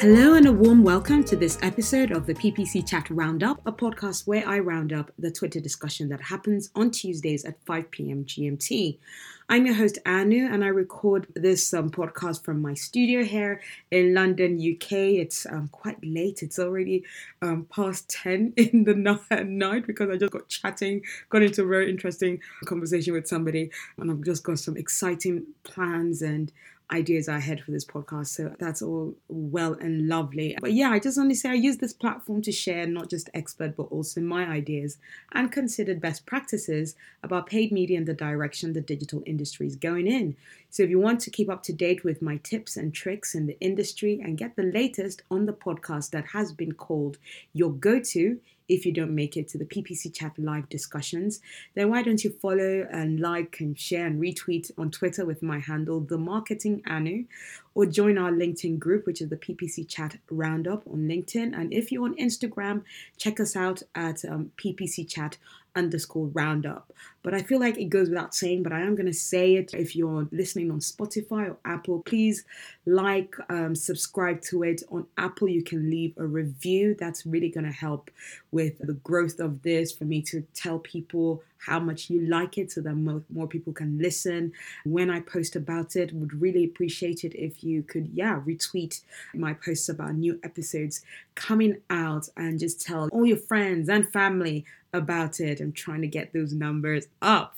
Hello and a warm welcome to this episode of the PPC Chat Roundup, a podcast where I round up the Twitter discussion that happens on Tuesdays at 5 p.m. GMT. I'm your host Anu, and I record this um, podcast from my studio here in London, UK. It's um, quite late; it's already um, past ten in the night because I just got chatting, got into a very interesting conversation with somebody, and I've just got some exciting plans and ideas I had for this podcast. So that's all well and lovely. But yeah, I just want to say I use this platform to share not just expert, but also my ideas and considered best practices about paid media and the direction the digital industry is going in. So if you want to keep up to date with my tips and tricks in the industry and get the latest on the podcast that has been called your go to, if you don't make it to the PPC Chat live discussions, then why don't you follow and like and share and retweet on Twitter with my handle, The Marketing Anu, or join our LinkedIn group, which is the PPC Chat Roundup on LinkedIn. And if you're on Instagram, check us out at um, PPC Chat underscore roundup. But I feel like it goes without saying, but I am going to say it. If you're listening on Spotify or Apple, please like, um, subscribe to it. On Apple, you can leave a review. That's really going to help with the growth of this for me to tell people how much you like it so that more, more people can listen. When I post about it, would really appreciate it if you could, yeah, retweet my posts about new episodes coming out and just tell all your friends and family about it. I'm trying to get those numbers up.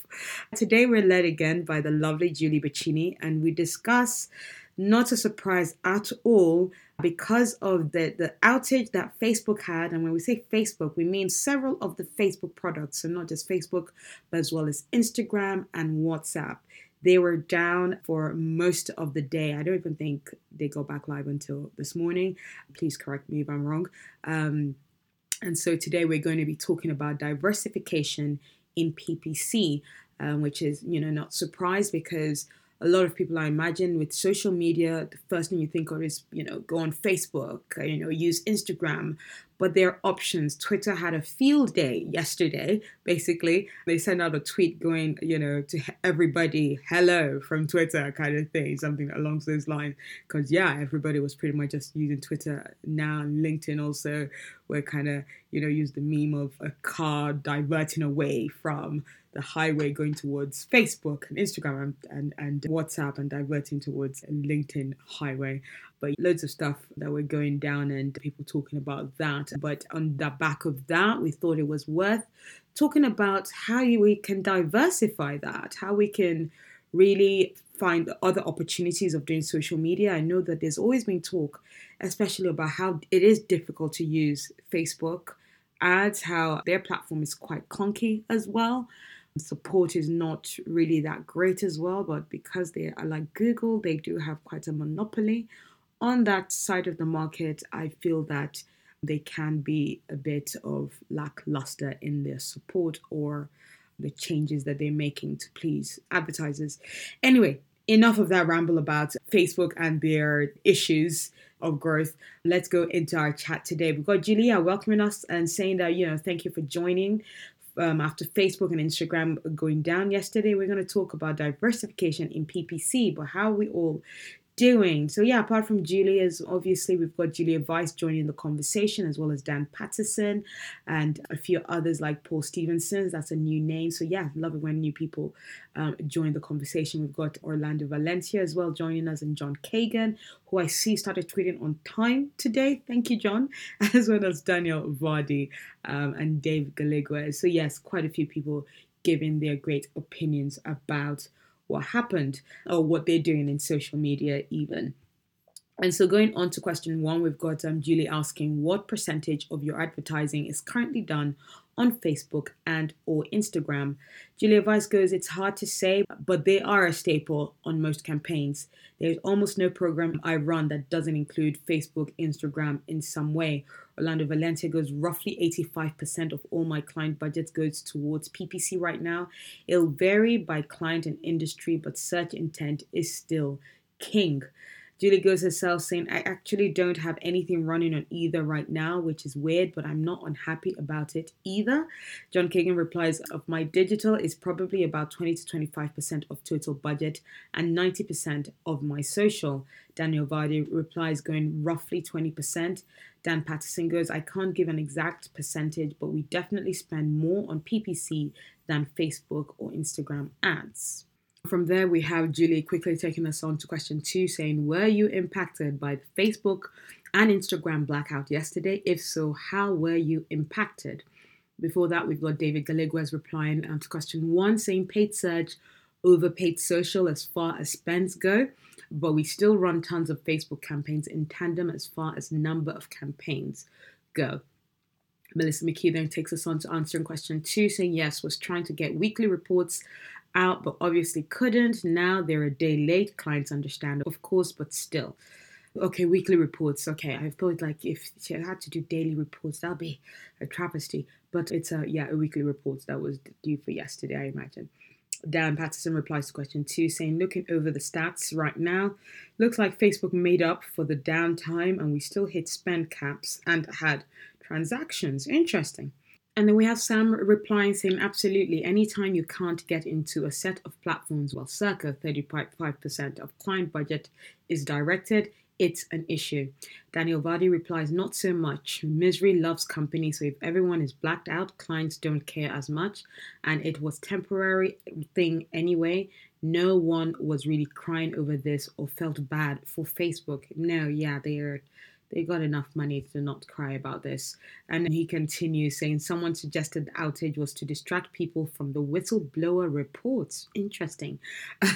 Today, we're led again by the lovely Julie Bacchini, and we discuss not a surprise at all because of the, the outage that Facebook had. And when we say Facebook, we mean several of the Facebook products, so not just Facebook, but as well as Instagram and WhatsApp. They were down for most of the day. I don't even think they go back live until this morning. Please correct me if I'm wrong. Um, and so today we're going to be talking about diversification in PPC, um, which is, you know, not surprised because a lot of people, I imagine, with social media, the first thing you think of is, you know, go on Facebook, uh, you know, use Instagram. But there are options. Twitter had a field day yesterday, basically. They sent out a tweet going, you know, to everybody, hello from Twitter, kind of thing, something along those lines. Because, yeah, everybody was pretty much just using Twitter now. LinkedIn also, where kind of, you know, use the meme of a car diverting away from the highway going towards Facebook and Instagram and, and, and WhatsApp and diverting towards LinkedIn highway. But loads of stuff that were going down and people talking about that. But on the back of that, we thought it was worth talking about how we can diversify that, how we can really find other opportunities of doing social media. I know that there's always been talk, especially about how it is difficult to use Facebook ads, how their platform is quite clunky as well support is not really that great as well, but because they are like Google, they do have quite a monopoly on that side of the market. I feel that they can be a bit of lackluster in their support or the changes that they're making to please advertisers. Anyway, enough of that ramble about Facebook and their issues of growth. Let's go into our chat today. We've got Julia welcoming us and saying that, you know, thank you for joining um, after Facebook and Instagram going down yesterday, we're going to talk about diversification in PPC, but how we all doing. So yeah, apart from Julia's, obviously we've got Julia Weiss joining the conversation as well as Dan Patterson and a few others like Paul Stevenson. That's a new name. So yeah, love it when new people um, join the conversation. We've got Orlando Valencia as well joining us and John Kagan, who I see started tweeting on time today. Thank you, John, as well as Daniel Vardy um, and Dave Galigua. So yes, quite a few people giving their great opinions about what happened or what they're doing in social media, even. And so, going on to question one, we've got um, Julie asking what percentage of your advertising is currently done on Facebook and or Instagram. Julia Weiss goes, it's hard to say, but they are a staple on most campaigns. There's almost no program I run that doesn't include Facebook, Instagram in some way. Orlando Valencia goes, roughly 85% of all my client budgets goes towards PPC right now. It'll vary by client and industry, but search intent is still king. Julie goes herself saying, I actually don't have anything running on either right now, which is weird, but I'm not unhappy about it either. John Kagan replies, Of my digital is probably about 20 to 25% of total budget and 90% of my social. Daniel Vardy replies, going roughly 20%. Dan Patterson goes, I can't give an exact percentage, but we definitely spend more on PPC than Facebook or Instagram ads. From there, we have Julie quickly taking us on to question two, saying, Were you impacted by the Facebook and Instagram blackout yesterday? If so, how were you impacted? Before that, we've got David Galiguez replying um, to question one, saying paid search over paid social as far as spends go, but we still run tons of Facebook campaigns in tandem as far as number of campaigns go. Melissa McKee then takes us on to answering question two, saying yes, was trying to get weekly reports out, but obviously couldn't. Now they're a day late. Clients understand, of course, but still. Okay, weekly reports. Okay, I thought like if she had to do daily reports, that'd be a travesty. But it's a yeah, a weekly report that was due for yesterday, I imagine. Dan Patterson replies to question two, saying, Looking over the stats right now, looks like Facebook made up for the downtime and we still hit spend caps and had transactions. Interesting. And then we have Sam replying saying, absolutely, anytime you can't get into a set of platforms, well, circa 35% of client budget is directed, it's an issue. Daniel Vardy replies, not so much. Misery loves company, so if everyone is blacked out, clients don't care as much. And it was temporary thing anyway. No one was really crying over this or felt bad for Facebook. No, yeah, they are they got enough money to not cry about this. And he continues saying someone suggested the outage was to distract people from the whistleblower reports. Interesting.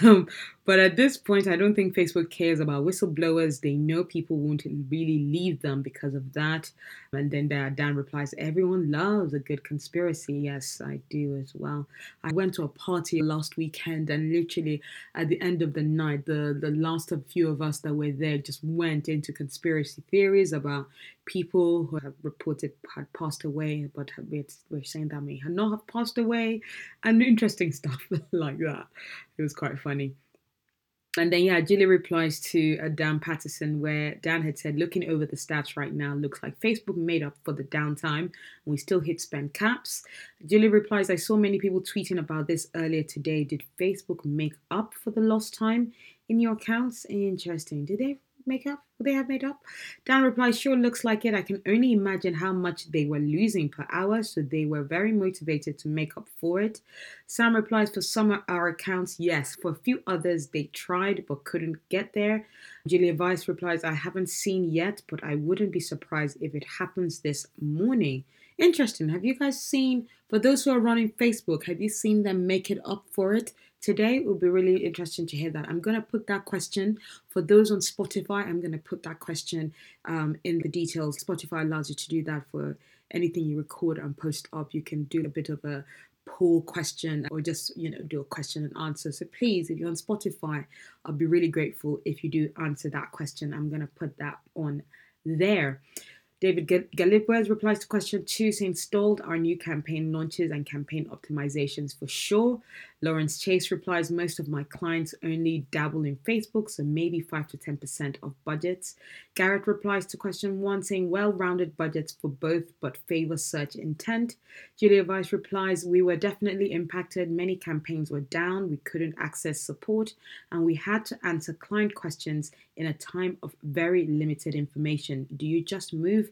Um, but at this point, I don't think Facebook cares about whistleblowers. They know people won't really leave them because of that. And then Dan replies, Everyone loves a good conspiracy. Yes, I do as well. I went to a party last weekend, and literally at the end of the night, the, the last few of us that were there just went into conspiracy theories about people who have reported had passed away, but we're saying that may not have passed away, and interesting stuff like that. It was quite funny. And then, yeah, Julie replies to uh, Dan Patterson, where Dan had said, looking over the stats right now, looks like Facebook made up for the downtime and we still hit spend caps. Julie replies, I saw many people tweeting about this earlier today. Did Facebook make up for the lost time in your accounts? Interesting. Did they makeup? Will they have made up? Dan replies, Sure looks like it. I can only imagine how much they were losing per hour, so they were very motivated to make up for it. Sam replies, For some of our accounts, yes. For a few others, they tried but couldn't get there. Julia Weiss replies, I haven't seen yet, but I wouldn't be surprised if it happens this morning. Interesting. Have you guys seen, for those who are running Facebook, have you seen them make it up for it? Today it will be really interesting to hear that. I'm going to put that question for those on Spotify. I'm going to put that question um, in the details. Spotify allows you to do that for anything you record and post up. You can do a bit of a poll question or just you know do a question and answer so please if you're on spotify i'll be really grateful if you do answer that question i'm going to put that on there David Galiguez replies to question two, saying stalled our new campaign launches and campaign optimizations for sure. Lawrence Chase replies, most of my clients only dabble in Facebook, so maybe 5 to 10% of budgets. Garrett replies to question one, saying well rounded budgets for both but favor search intent. Julia Weiss replies, we were definitely impacted. Many campaigns were down, we couldn't access support, and we had to answer client questions in a time of very limited information. Do you just move?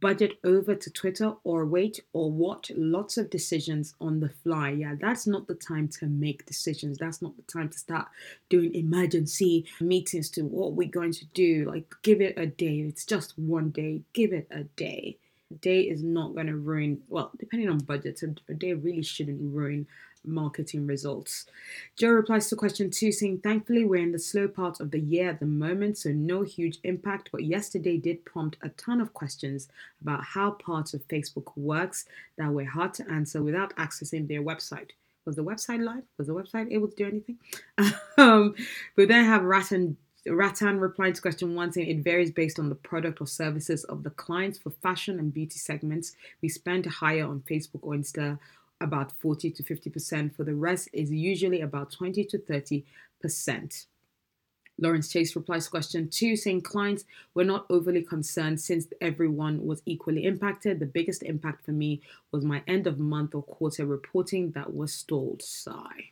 Budget over to Twitter or wait or watch lots of decisions on the fly. Yeah, that's not the time to make decisions. That's not the time to start doing emergency meetings to what we're going to do. Like, give it a day. It's just one day. Give it a day. A day is not going to ruin, well, depending on budget, a day really shouldn't ruin marketing results. Joe replies to question two, saying, Thankfully, we're in the slow part of the year at the moment, so no huge impact. But yesterday did prompt a ton of questions about how parts of Facebook works that were hard to answer without accessing their website. Was the website live? Was the website able to do anything? um, we then have Ratan. Ratan replied to question one saying it varies based on the product or services of the clients. For fashion and beauty segments, we spend higher on Facebook or Insta about 40 to 50%. For the rest is usually about 20 to 30%. Lawrence Chase replies to question two, saying clients were not overly concerned since everyone was equally impacted. The biggest impact for me was my end of month or quarter reporting that was stalled. Sigh.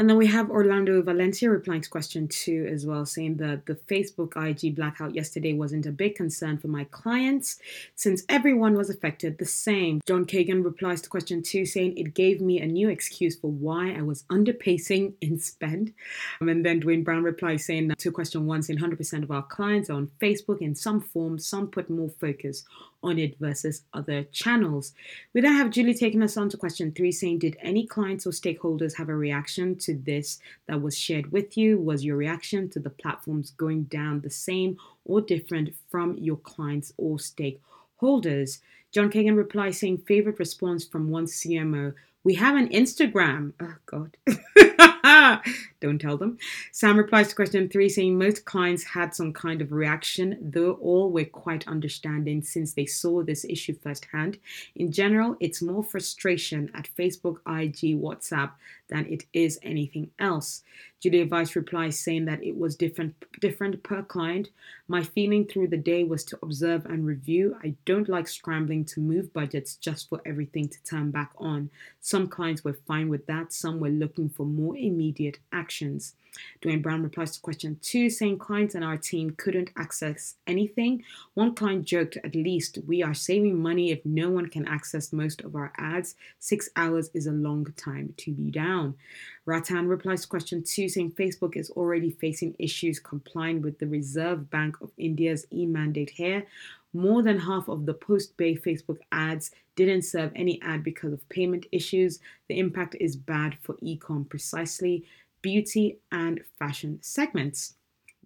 And then we have Orlando Valencia replying to question two as well, saying that the Facebook IG blackout yesterday wasn't a big concern for my clients since everyone was affected the same. John Kagan replies to question two, saying it gave me a new excuse for why I was underpacing in spend. And then Dwayne Brown replies saying to question one, saying 100% of our clients are on Facebook in some form, some put more focus on it versus other channels. We then have Julie taking us on to question three, saying, Did any clients or stakeholders have a reaction to this that was shared with you? Was your reaction to the platforms going down the same or different from your clients or stakeholders? John Kagan replies saying, Favorite response from one CMO. We have an Instagram. Oh, God. Don't tell them. Sam replies to question three, saying most clients had some kind of reaction, though all were quite understanding since they saw this issue firsthand. In general, it's more frustration at Facebook, IG, WhatsApp than it is anything else. Julia Vice replies saying that it was different different per client. My feeling through the day was to observe and review. I don't like scrambling to move budgets just for everything to turn back on. Some clients were fine with that, some were looking for more immediate actions. Dwayne Brown replies to question two, saying clients and our team couldn't access anything. One client joked, at least we are saving money if no one can access most of our ads. Six hours is a long time to be down. Ratan replies to question two, saying Facebook is already facing issues complying with the Reserve Bank of India's e mandate here. More than half of the post Bay Facebook ads didn't serve any ad because of payment issues. The impact is bad for ecom precisely beauty, and fashion segments.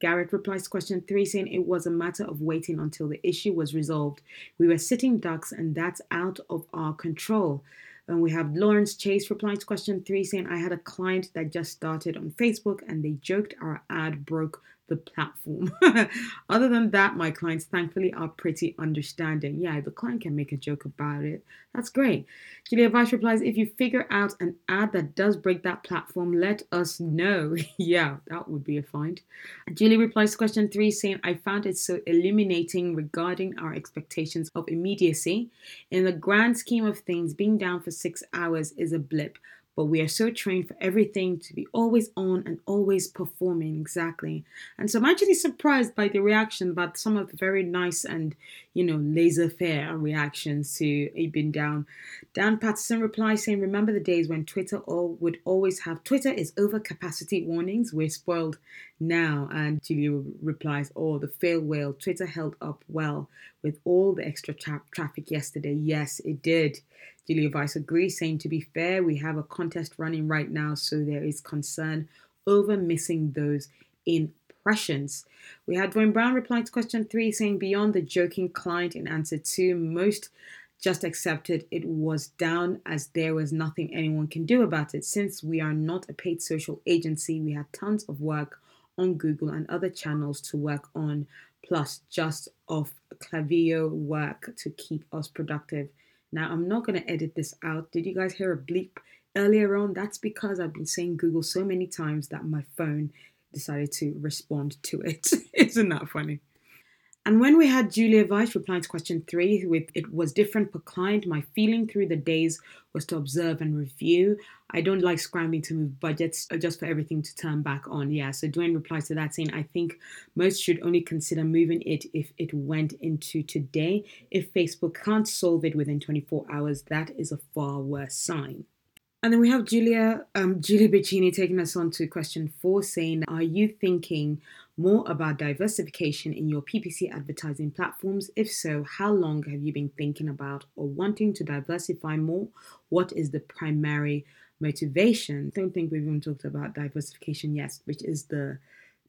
Garrett replies to question three, saying it was a matter of waiting until the issue was resolved. We were sitting ducks, and that's out of our control. And we have Lawrence Chase replying to question three, saying, I had a client that just started on Facebook and they joked our ad broke the platform. Other than that, my clients thankfully are pretty understanding. Yeah, the client can make a joke about it. That's great. Julia Vice replies, if you figure out an ad that does break that platform, let us know. yeah, that would be a find. Julie replies to question three, saying, I found it so illuminating regarding our expectations of immediacy. In the grand scheme of things, being down for six hours is a blip but we are so trained for everything to be always on and always performing exactly. And so I'm actually surprised by the reaction but some of the very nice and, you know, laissez faire reactions to a been down. Dan Patterson replies saying, Remember the days when Twitter all would always have Twitter is over capacity warnings. We're spoiled now. And Julia replies, Oh, the fail whale. Twitter held up well with all the extra tra- traffic yesterday. Yes, it did. Julia Vice agrees, saying, To be fair, we have a contest running right now, so there is concern over missing those impressions. We had Dwayne Brown replying to question three, saying, Beyond the joking client in answer two, most just accepted it was down as there was nothing anyone can do about it. Since we are not a paid social agency, we had tons of work on Google and other channels to work on, plus just off Klaviyo work to keep us productive. Now, I'm not going to edit this out. Did you guys hear a bleep earlier on? That's because I've been saying Google so many times that my phone decided to respond to it. Isn't that funny? And when we had Julia Vice replying to question three, with it was different per client, my feeling through the days was to observe and review. I don't like scrambling to move budgets uh, just for everything to turn back on. Yeah, so Dwayne replies to that saying, I think most should only consider moving it if it went into today. If Facebook can't solve it within 24 hours, that is a far worse sign. And then we have Julia, um, Julia Bacchini taking us on to question four, saying, Are you thinking more about diversification in your PPC advertising platforms? If so, how long have you been thinking about or wanting to diversify more? What is the primary motivation? I don't think we've even talked about diversification yet, which is the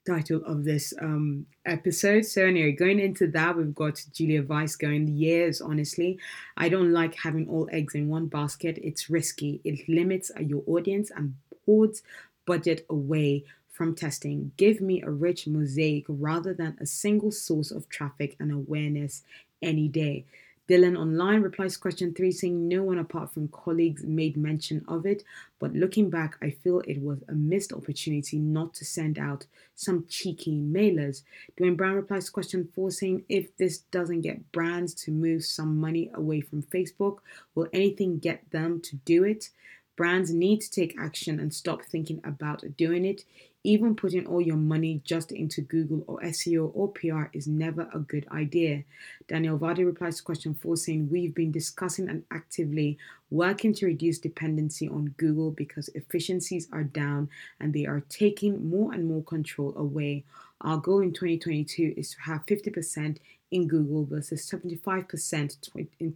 title of this um, episode. So anyway, going into that, we've got Julia Vice going years. Honestly, I don't like having all eggs in one basket. It's risky. It limits your audience and hoards budget away from testing. Give me a rich mosaic rather than a single source of traffic and awareness any day. Dylan Online replies to question three, saying no one apart from colleagues made mention of it. But looking back, I feel it was a missed opportunity not to send out some cheeky mailers. Dwayne Brown replies to question four, saying if this doesn't get brands to move some money away from Facebook, will anything get them to do it? Brands need to take action and stop thinking about doing it. Even putting all your money just into Google or SEO or PR is never a good idea. Daniel Vardy replies to question four saying, We've been discussing and actively working to reduce dependency on Google because efficiencies are down and they are taking more and more control away. Our goal in 2022 is to have 50% in Google versus 75% in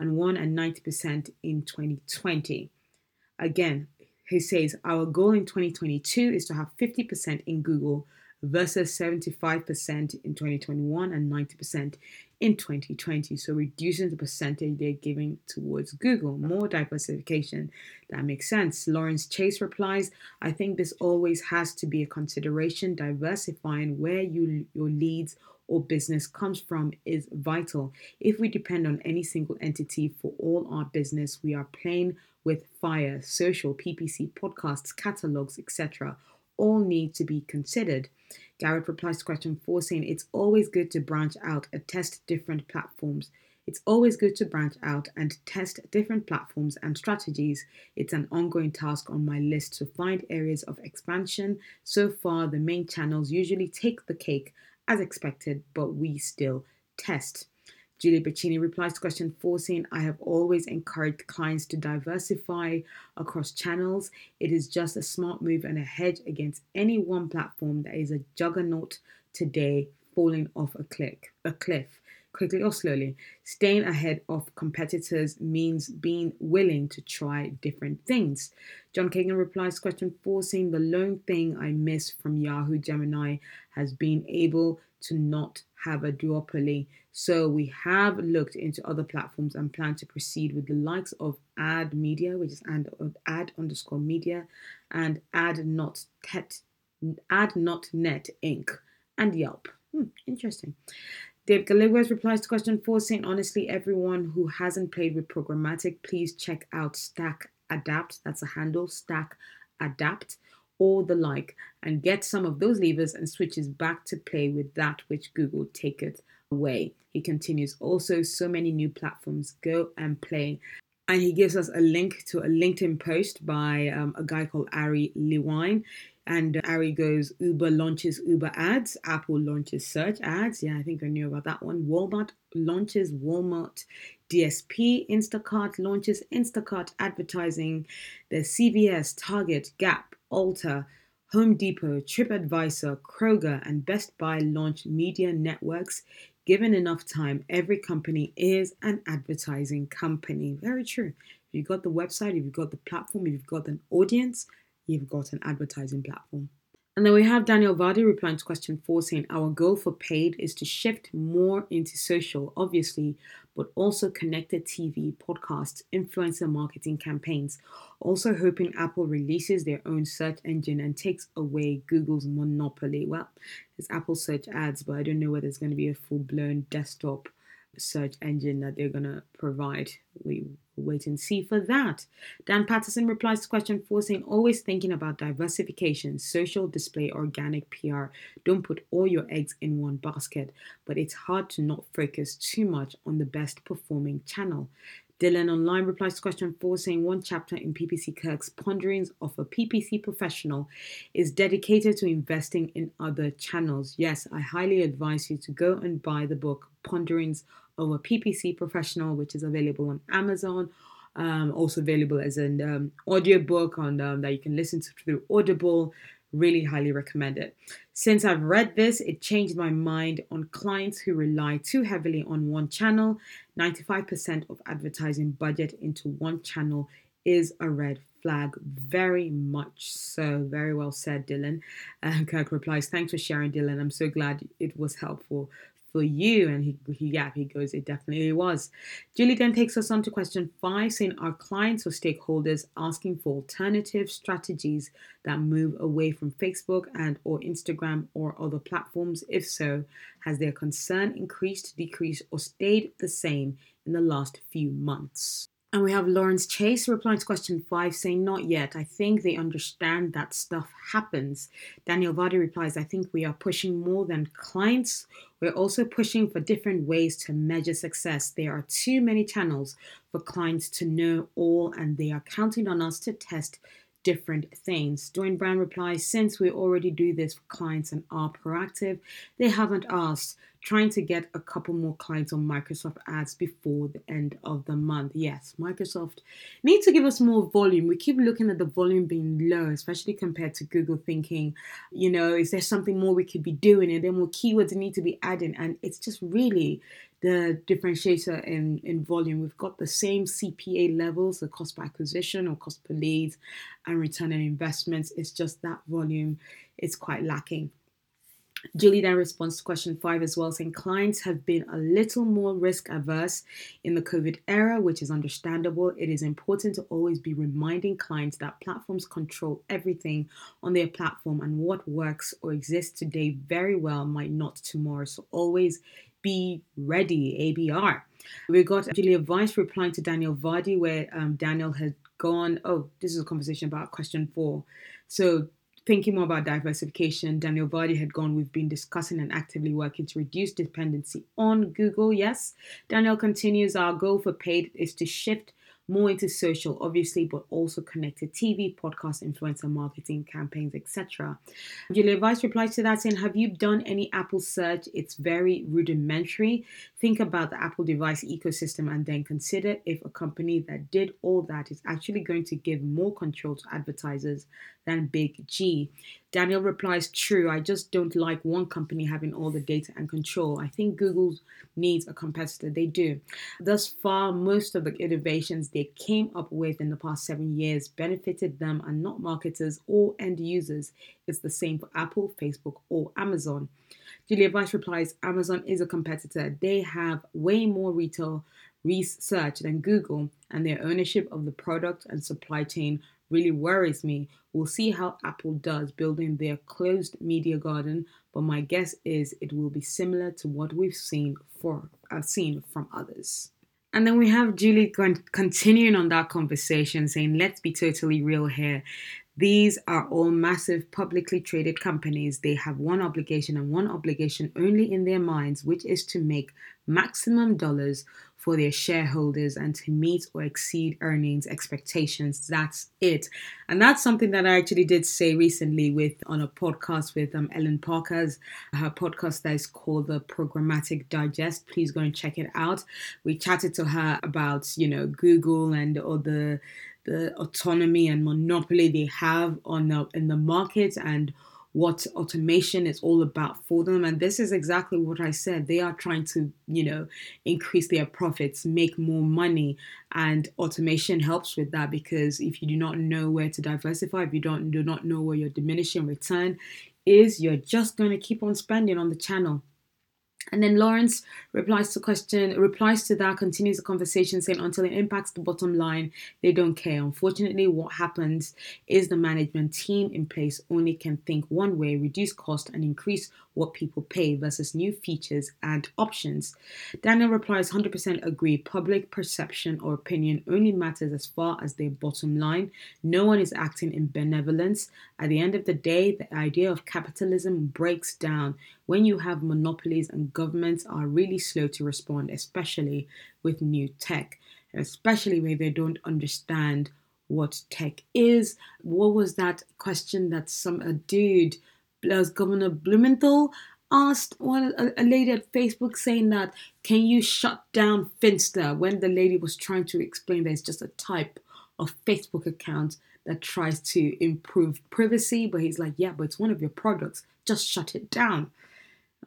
2001 and 90% in 2020. Again, he says our goal in 2022 is to have 50% in Google versus 75% in 2021 and 90% in 2020. So reducing the percentage they're giving towards Google, more diversification. That makes sense. Lawrence Chase replies, I think this always has to be a consideration. Diversifying where you your leads or business comes from is vital. If we depend on any single entity for all our business, we are playing with fire, social, PPC, podcasts, catalogs, etc. all need to be considered. Garrett replies to question four saying it's always good to branch out and test different platforms. It's always good to branch out and test different platforms and strategies. It's an ongoing task on my list to find areas of expansion. So far, the main channels usually take the cake as expected, but we still test. Julie Bacchini replies to question four saying, I have always encouraged clients to diversify across channels. It is just a smart move and a hedge against any one platform that is a juggernaut today falling off a cliff. A cliff quickly or slowly. Staying ahead of competitors means being willing to try different things. John Kagan replies question four saying the lone thing I miss from Yahoo Gemini has been able to not have a duopoly. So we have looked into other platforms and plan to proceed with the likes of Ad Media, which is ad, ad underscore media, and Ad Not Tet, Ad Not Net Inc. and Yelp. Hmm, interesting. Dave Galiguez replies to question four, saying honestly, everyone who hasn't played with programmatic, please check out Stack Adapt. That's a handle, Stack Adapt or the like, and get some of those levers and switches back to play with that which Google taketh away. He continues, also, so many new platforms. Go and play. And he gives us a link to a LinkedIn post by um, a guy called Ari Lewine. And Ari goes, Uber launches Uber ads, Apple launches search ads. Yeah, I think I knew about that one. Walmart launches Walmart DSP. Instacart launches Instacart advertising. There's CVS, Target, Gap, Ulta, Home Depot, TripAdvisor, Kroger, and Best Buy launch media networks. Given enough time, every company is an advertising company. Very true. If you've got the website, if you've got the platform, if you've got an audience, you've got an advertising platform. And then we have Daniel Vardy replying to question four saying, Our goal for paid is to shift more into social, obviously, but also connected TV, podcasts, influencer marketing campaigns. Also, hoping Apple releases their own search engine and takes away Google's monopoly. Well, it's Apple search ads, but I don't know whether it's going to be a full blown desktop search engine that they're going to provide. We wait and see for that. Dan Patterson replies to question four saying, always thinking about diversification, social display, organic PR. Don't put all your eggs in one basket, but it's hard to not focus too much on the best performing channel. Dylan Online replies to question four, saying one chapter in PPC Kirk's Ponderings of a PPC Professional is dedicated to investing in other channels. Yes, I highly advise you to go and buy the book Ponderings of a PPC Professional, which is available on Amazon. Um, also available as an um, audiobook on um, that you can listen to through Audible. Really highly recommend it. Since I've read this, it changed my mind on clients who rely too heavily on one channel. 95% of advertising budget into one channel is a red flag. Very much so. Very well said, Dylan. Uh, Kirk replies, Thanks for sharing, Dylan. I'm so glad it was helpful for you. And he, he, yeah, he goes, it definitely was. Julie then takes us on to question five, saying, Are clients or stakeholders asking for alternative strategies that move away from Facebook and or Instagram or other platforms? If so, has their concern increased, decreased, or stayed the same in the last few months? And we have Lawrence Chase replying to question five saying, Not yet. I think they understand that stuff happens. Daniel Vardy replies, I think we are pushing more than clients. We're also pushing for different ways to measure success. There are too many channels for clients to know all, and they are counting on us to test different things. Dwayne Brown replies, Since we already do this for clients and are proactive, they haven't asked. Trying to get a couple more clients on Microsoft ads before the end of the month. Yes, Microsoft need to give us more volume. We keep looking at the volume being low, especially compared to Google, thinking, you know, is there something more we could be doing? And then more keywords need to be added. And it's just really the differentiator in, in volume. We've got the same CPA levels, the cost per acquisition or cost per leads and return on investments. It's just that volume is quite lacking. Julie then responds to question five as well, saying clients have been a little more risk averse in the COVID era, which is understandable. It is important to always be reminding clients that platforms control everything on their platform and what works or exists today very well might not tomorrow. So always be ready, ABR. We got Julia Vice replying to Daniel Vardy, where um, Daniel had gone. Oh, this is a conversation about question four. So, thinking more about diversification, Daniel Vardy had gone. We've been discussing and actively working to reduce dependency on Google. Yes. Daniel continues Our goal for paid is to shift more into social, obviously, but also connected TV, podcast, influencer marketing campaigns, etc. Julia Vice replies to that saying, Have you done any Apple search? It's very rudimentary. Think about the Apple device ecosystem and then consider if a company that did all that is actually going to give more control to advertisers than Big G. Daniel replies, True, I just don't like one company having all the data and control. I think Google needs a competitor. They do. Thus far, most of the innovations they came up with in the past seven years benefited them and not marketers or end users. It's the same for Apple, Facebook, or Amazon. Julia Vice replies, Amazon is a competitor. They have way more retail research than Google, and their ownership of the product and supply chain really worries me. We'll see how Apple does building their closed media garden, but my guess is it will be similar to what we've seen for uh, seen from others. And then we have Julie continuing on that conversation, saying, "Let's be totally real here. These are all massive publicly traded companies. They have one obligation and one obligation only in their minds, which is to make maximum dollars for their shareholders and to meet or exceed earnings expectations. That's it. And that's something that I actually did say recently with on a podcast with um, Ellen Parker's her podcast that is called the Programmatic Digest. Please go and check it out. We chatted to her about, you know, Google and all the the autonomy and monopoly they have on the in the market and what automation is all about for them. And this is exactly what I said. They are trying to, you know, increase their profits, make more money. And automation helps with that because if you do not know where to diversify, if you don't do not know where your diminishing return is, you're just going to keep on spending on the channel. And then Lawrence replies to question, replies to that, continues the conversation saying, until it impacts the bottom line, they don't care. Unfortunately, what happens is the management team in place only can think one way, reduce cost and increase what people pay versus new features and options. Daniel replies 100% agree. Public perception or opinion only matters as far as their bottom line. No one is acting in benevolence. At the end of the day, the idea of capitalism breaks down when you have monopolies and governments are really slow to respond, especially with new tech, especially where they don't understand what tech is. What was that question that some a dude as Governor Blumenthal asked one a, a, lady at Facebook saying that can you shut down Finsta when the lady was trying to explain that it's just a type of Facebook account that tries to improve privacy, but he's like, yeah, but it's one of your products. Just shut it down.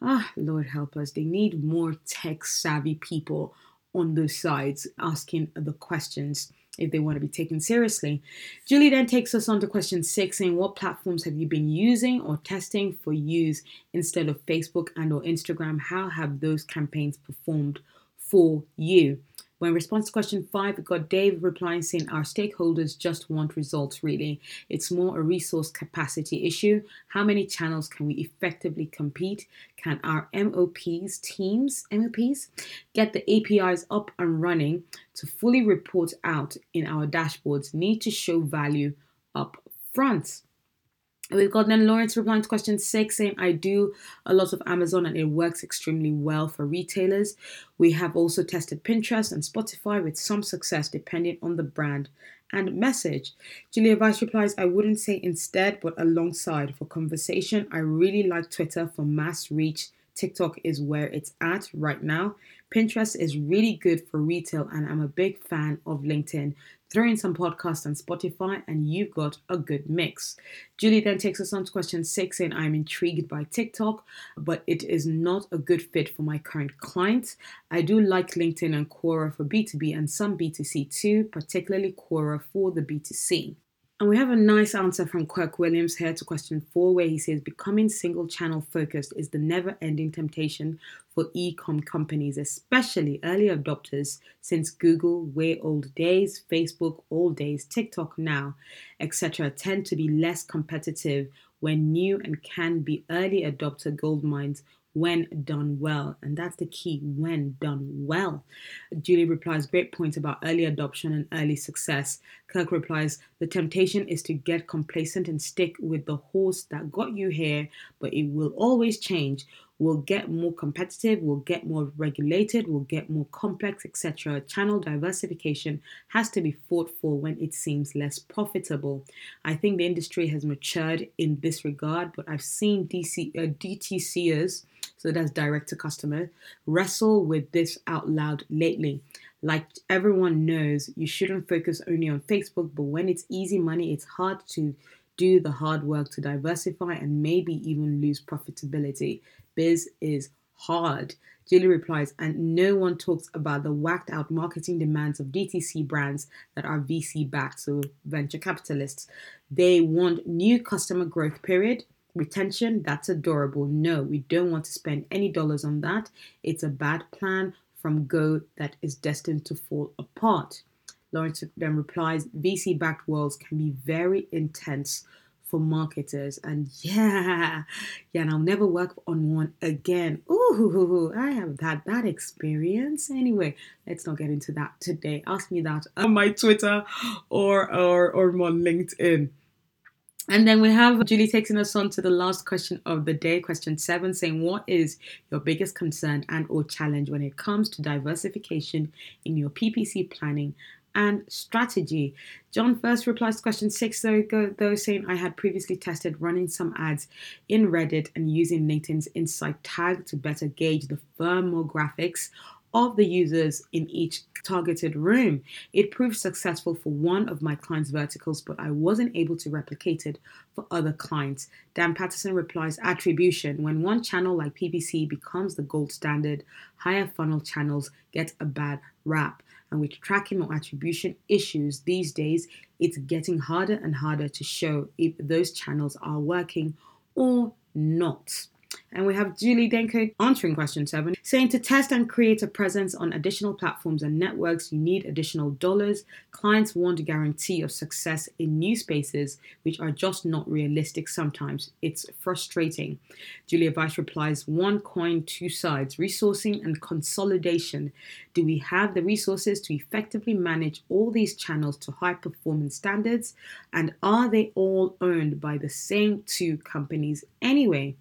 Ah, Lord help us. They need more tech savvy people on those sides asking the questions if they want to be taken seriously. Julie then takes us on to question six, saying what platforms have you been using or testing for use instead of Facebook and or Instagram? How have those campaigns performed for you? When in response to question five, we got Dave replying saying our stakeholders just want results, really. It's more a resource capacity issue. How many channels can we effectively compete? Can our MOPs, teams, MOPs, get the APIs up and running to fully report out in our dashboards? Need to show value up front. We've got then Lawrence replying to question six saying, I do a lot of Amazon and it works extremely well for retailers. We have also tested Pinterest and Spotify with some success depending on the brand and message. Julia Vice replies, I wouldn't say instead, but alongside for conversation. I really like Twitter for mass reach. TikTok is where it's at right now. Pinterest is really good for retail, and I'm a big fan of LinkedIn. Throw in some podcasts on Spotify, and you've got a good mix. Julie then takes us on to question six, saying, I'm intrigued by TikTok, but it is not a good fit for my current clients. I do like LinkedIn and Quora for B2B and some B2C too, particularly Quora for the B2C. And we have a nice answer from Kirk Williams here to question four, where he says becoming single channel focused is the never ending temptation for e com companies, especially early adopters, since Google, way old days, Facebook, old days, TikTok now, etc., tend to be less competitive when new and can be early adopter gold mines when done well. And that's the key when done well. Julie replies, Great point about early adoption and early success. Kirk replies, The temptation is to get complacent and stick with the horse that got you here, but it will always change We'll get more competitive, we'll get more regulated, we'll get more complex, etc. Channel diversification has to be fought for when it seems less profitable. I think the industry has matured in this regard, but I've seen DC, uh, DTCers, so that's direct to customer, wrestle with this out loud lately. Like everyone knows, you shouldn't focus only on Facebook, but when it's easy money, it's hard to do the hard work to diversify and maybe even lose profitability. Biz is hard. Julie replies, and no one talks about the whacked out marketing demands of DTC brands that are VC backed, so venture capitalists. They want new customer growth period. Retention, that's adorable. No, we don't want to spend any dollars on that. It's a bad plan from Go that is destined to fall apart. Lawrence then replies, VC backed worlds can be very intense for marketers. And yeah, yeah, and I'll never work on one again. Ooh, I have had that experience. Anyway, let's not get into that today. Ask me that on my Twitter or or, or on LinkedIn. And then we have Julie taking us on to the last question of the day, question seven, saying, "What is your biggest concern and or challenge when it comes to diversification in your PPC planning and strategy. John first replies to question six, though, though saying I had previously tested running some ads in Reddit and using LinkedIn's insight tag to better gauge the firmographics of the users in each targeted room. It proved successful for one of my clients' verticals, but I wasn't able to replicate it for other clients. Dan Patterson replies Attribution. When one channel like PPC becomes the gold standard, higher funnel channels get a bad rap and with tracking or attribution issues these days, it's getting harder and harder to show if those channels are working or not. And we have Julie Denko answering question seven, saying to test and create a presence on additional platforms and networks, you need additional dollars. Clients want a guarantee of success in new spaces, which are just not realistic sometimes. It's frustrating. Julia Vice replies one coin, two sides resourcing and consolidation. Do we have the resources to effectively manage all these channels to high performance standards? And are they all owned by the same two companies anyway?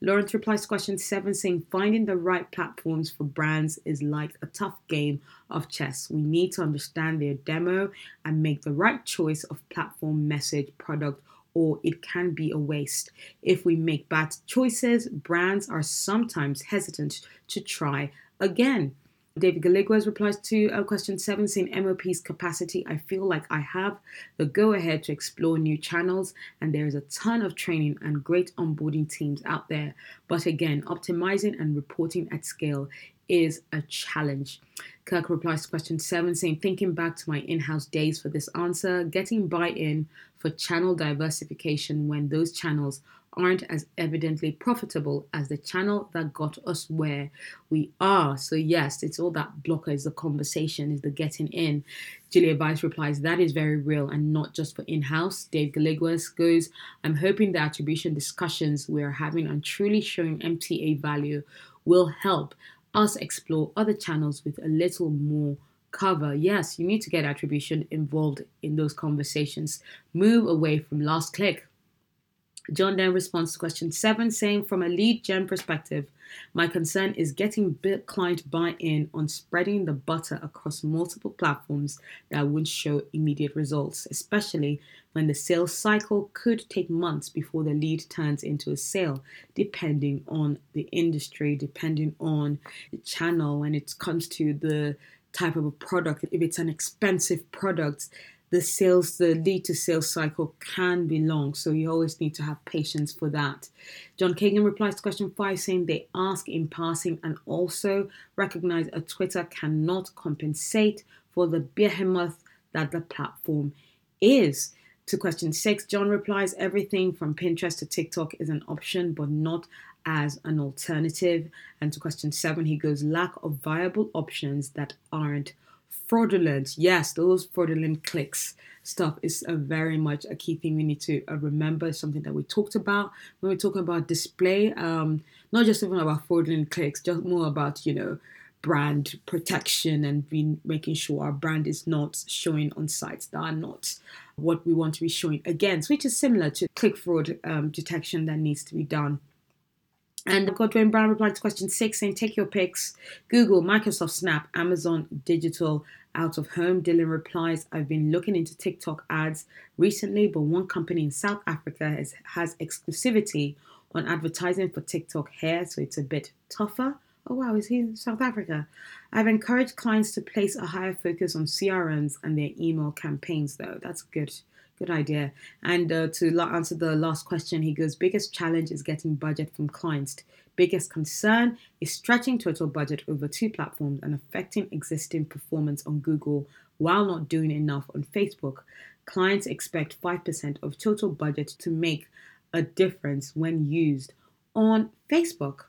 Lawrence replies to question seven, saying finding the right platforms for brands is like a tough game of chess. We need to understand their demo and make the right choice of platform, message, product, or it can be a waste. If we make bad choices, brands are sometimes hesitant to try again. David Galiguez replies to uh, question seven, MOP's capacity. I feel like I have the go ahead to explore new channels, and there is a ton of training and great onboarding teams out there. But again, optimizing and reporting at scale is a challenge. Kirk replies to question seven, saying, Thinking back to my in house days for this answer, getting buy in for channel diversification when those channels aren't as evidently profitable as the channel that got us where we are. So, yes, it's all that blocker is the conversation, is the getting in. Julia Vice replies, That is very real and not just for in house. Dave Galiguez goes, I'm hoping the attribution discussions we're having on truly showing MTA value will help us explore other channels with a little more cover. Yes, you need to get attribution involved in those conversations. Move away from last click. John then responds to question seven, saying, From a lead gen perspective, my concern is getting client buy in on spreading the butter across multiple platforms that wouldn't show immediate results, especially when the sales cycle could take months before the lead turns into a sale, depending on the industry, depending on the channel when it comes to the type of a product. If it's an expensive product, the sales, the lead to sales cycle can be long. So you always need to have patience for that. John Kagan replies to question five saying they ask in passing and also recognize a Twitter cannot compensate for the behemoth that the platform is. To question six, John replies everything from Pinterest to TikTok is an option, but not as an alternative. And to question seven, he goes lack of viable options that aren't fraudulent. Yes, those fraudulent clicks stuff is a very much a key thing we need to uh, remember. Something that we talked about when we're talking about display. Um, not just even about fraudulent clicks, just more about you know brand protection and being making sure our brand is not showing on sites that are not what we want to be showing against, which is similar to click fraud um, detection that needs to be done. And Godwin Brown replied to question six saying, Take your picks Google, Microsoft Snap, Amazon Digital, out of home. Dylan replies, I've been looking into TikTok ads recently, but one company in South Africa has, has exclusivity on advertising for TikTok here, so it's a bit tougher. Oh wow, is he in South Africa? I've encouraged clients to place a higher focus on CRMs and their email campaigns, though. That's good. Good idea. And uh, to answer the last question, he goes, biggest challenge is getting budget from clients. Biggest concern is stretching total budget over two platforms and affecting existing performance on Google while not doing enough on Facebook. Clients expect 5% of total budget to make a difference when used on Facebook.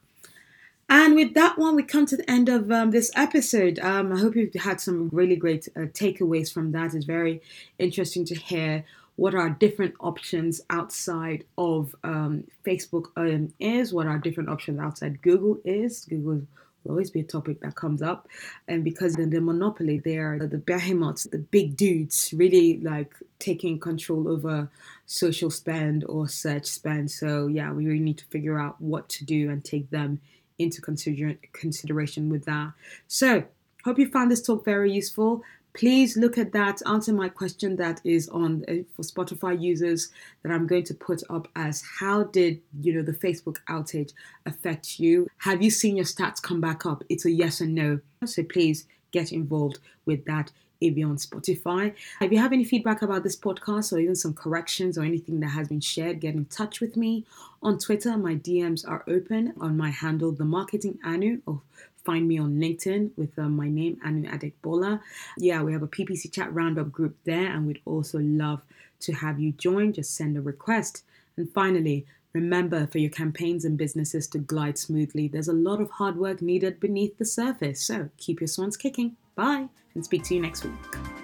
And with that one, we come to the end of um, this episode. Um, I hope you've had some really great uh, takeaways from that. It's very interesting to hear what our different options outside of um, Facebook um, is, what our different options outside Google is. Google will always be a topic that comes up. And because in the monopoly, they are the behemoths, the big dudes, really like taking control over social spend or search spend. So, yeah, we really need to figure out what to do and take them into consider- consideration with that. So, hope you found this talk very useful. Please look at that, answer my question that is on uh, for Spotify users that I'm going to put up as how did you know the Facebook outage affect you? Have you seen your stats come back up? It's a yes or no. So please get involved with that if you're on Spotify. If you have any feedback about this podcast or even some corrections or anything that has been shared, get in touch with me. On Twitter, my DMs are open on my handle, The Marketing Anu, or find me on LinkedIn with uh, my name, Anu Adegbola. Yeah, we have a PPC chat roundup group there, and we'd also love to have you join. Just send a request. And finally, Remember, for your campaigns and businesses to glide smoothly, there's a lot of hard work needed beneath the surface. So keep your swans kicking. Bye, and speak to you next week.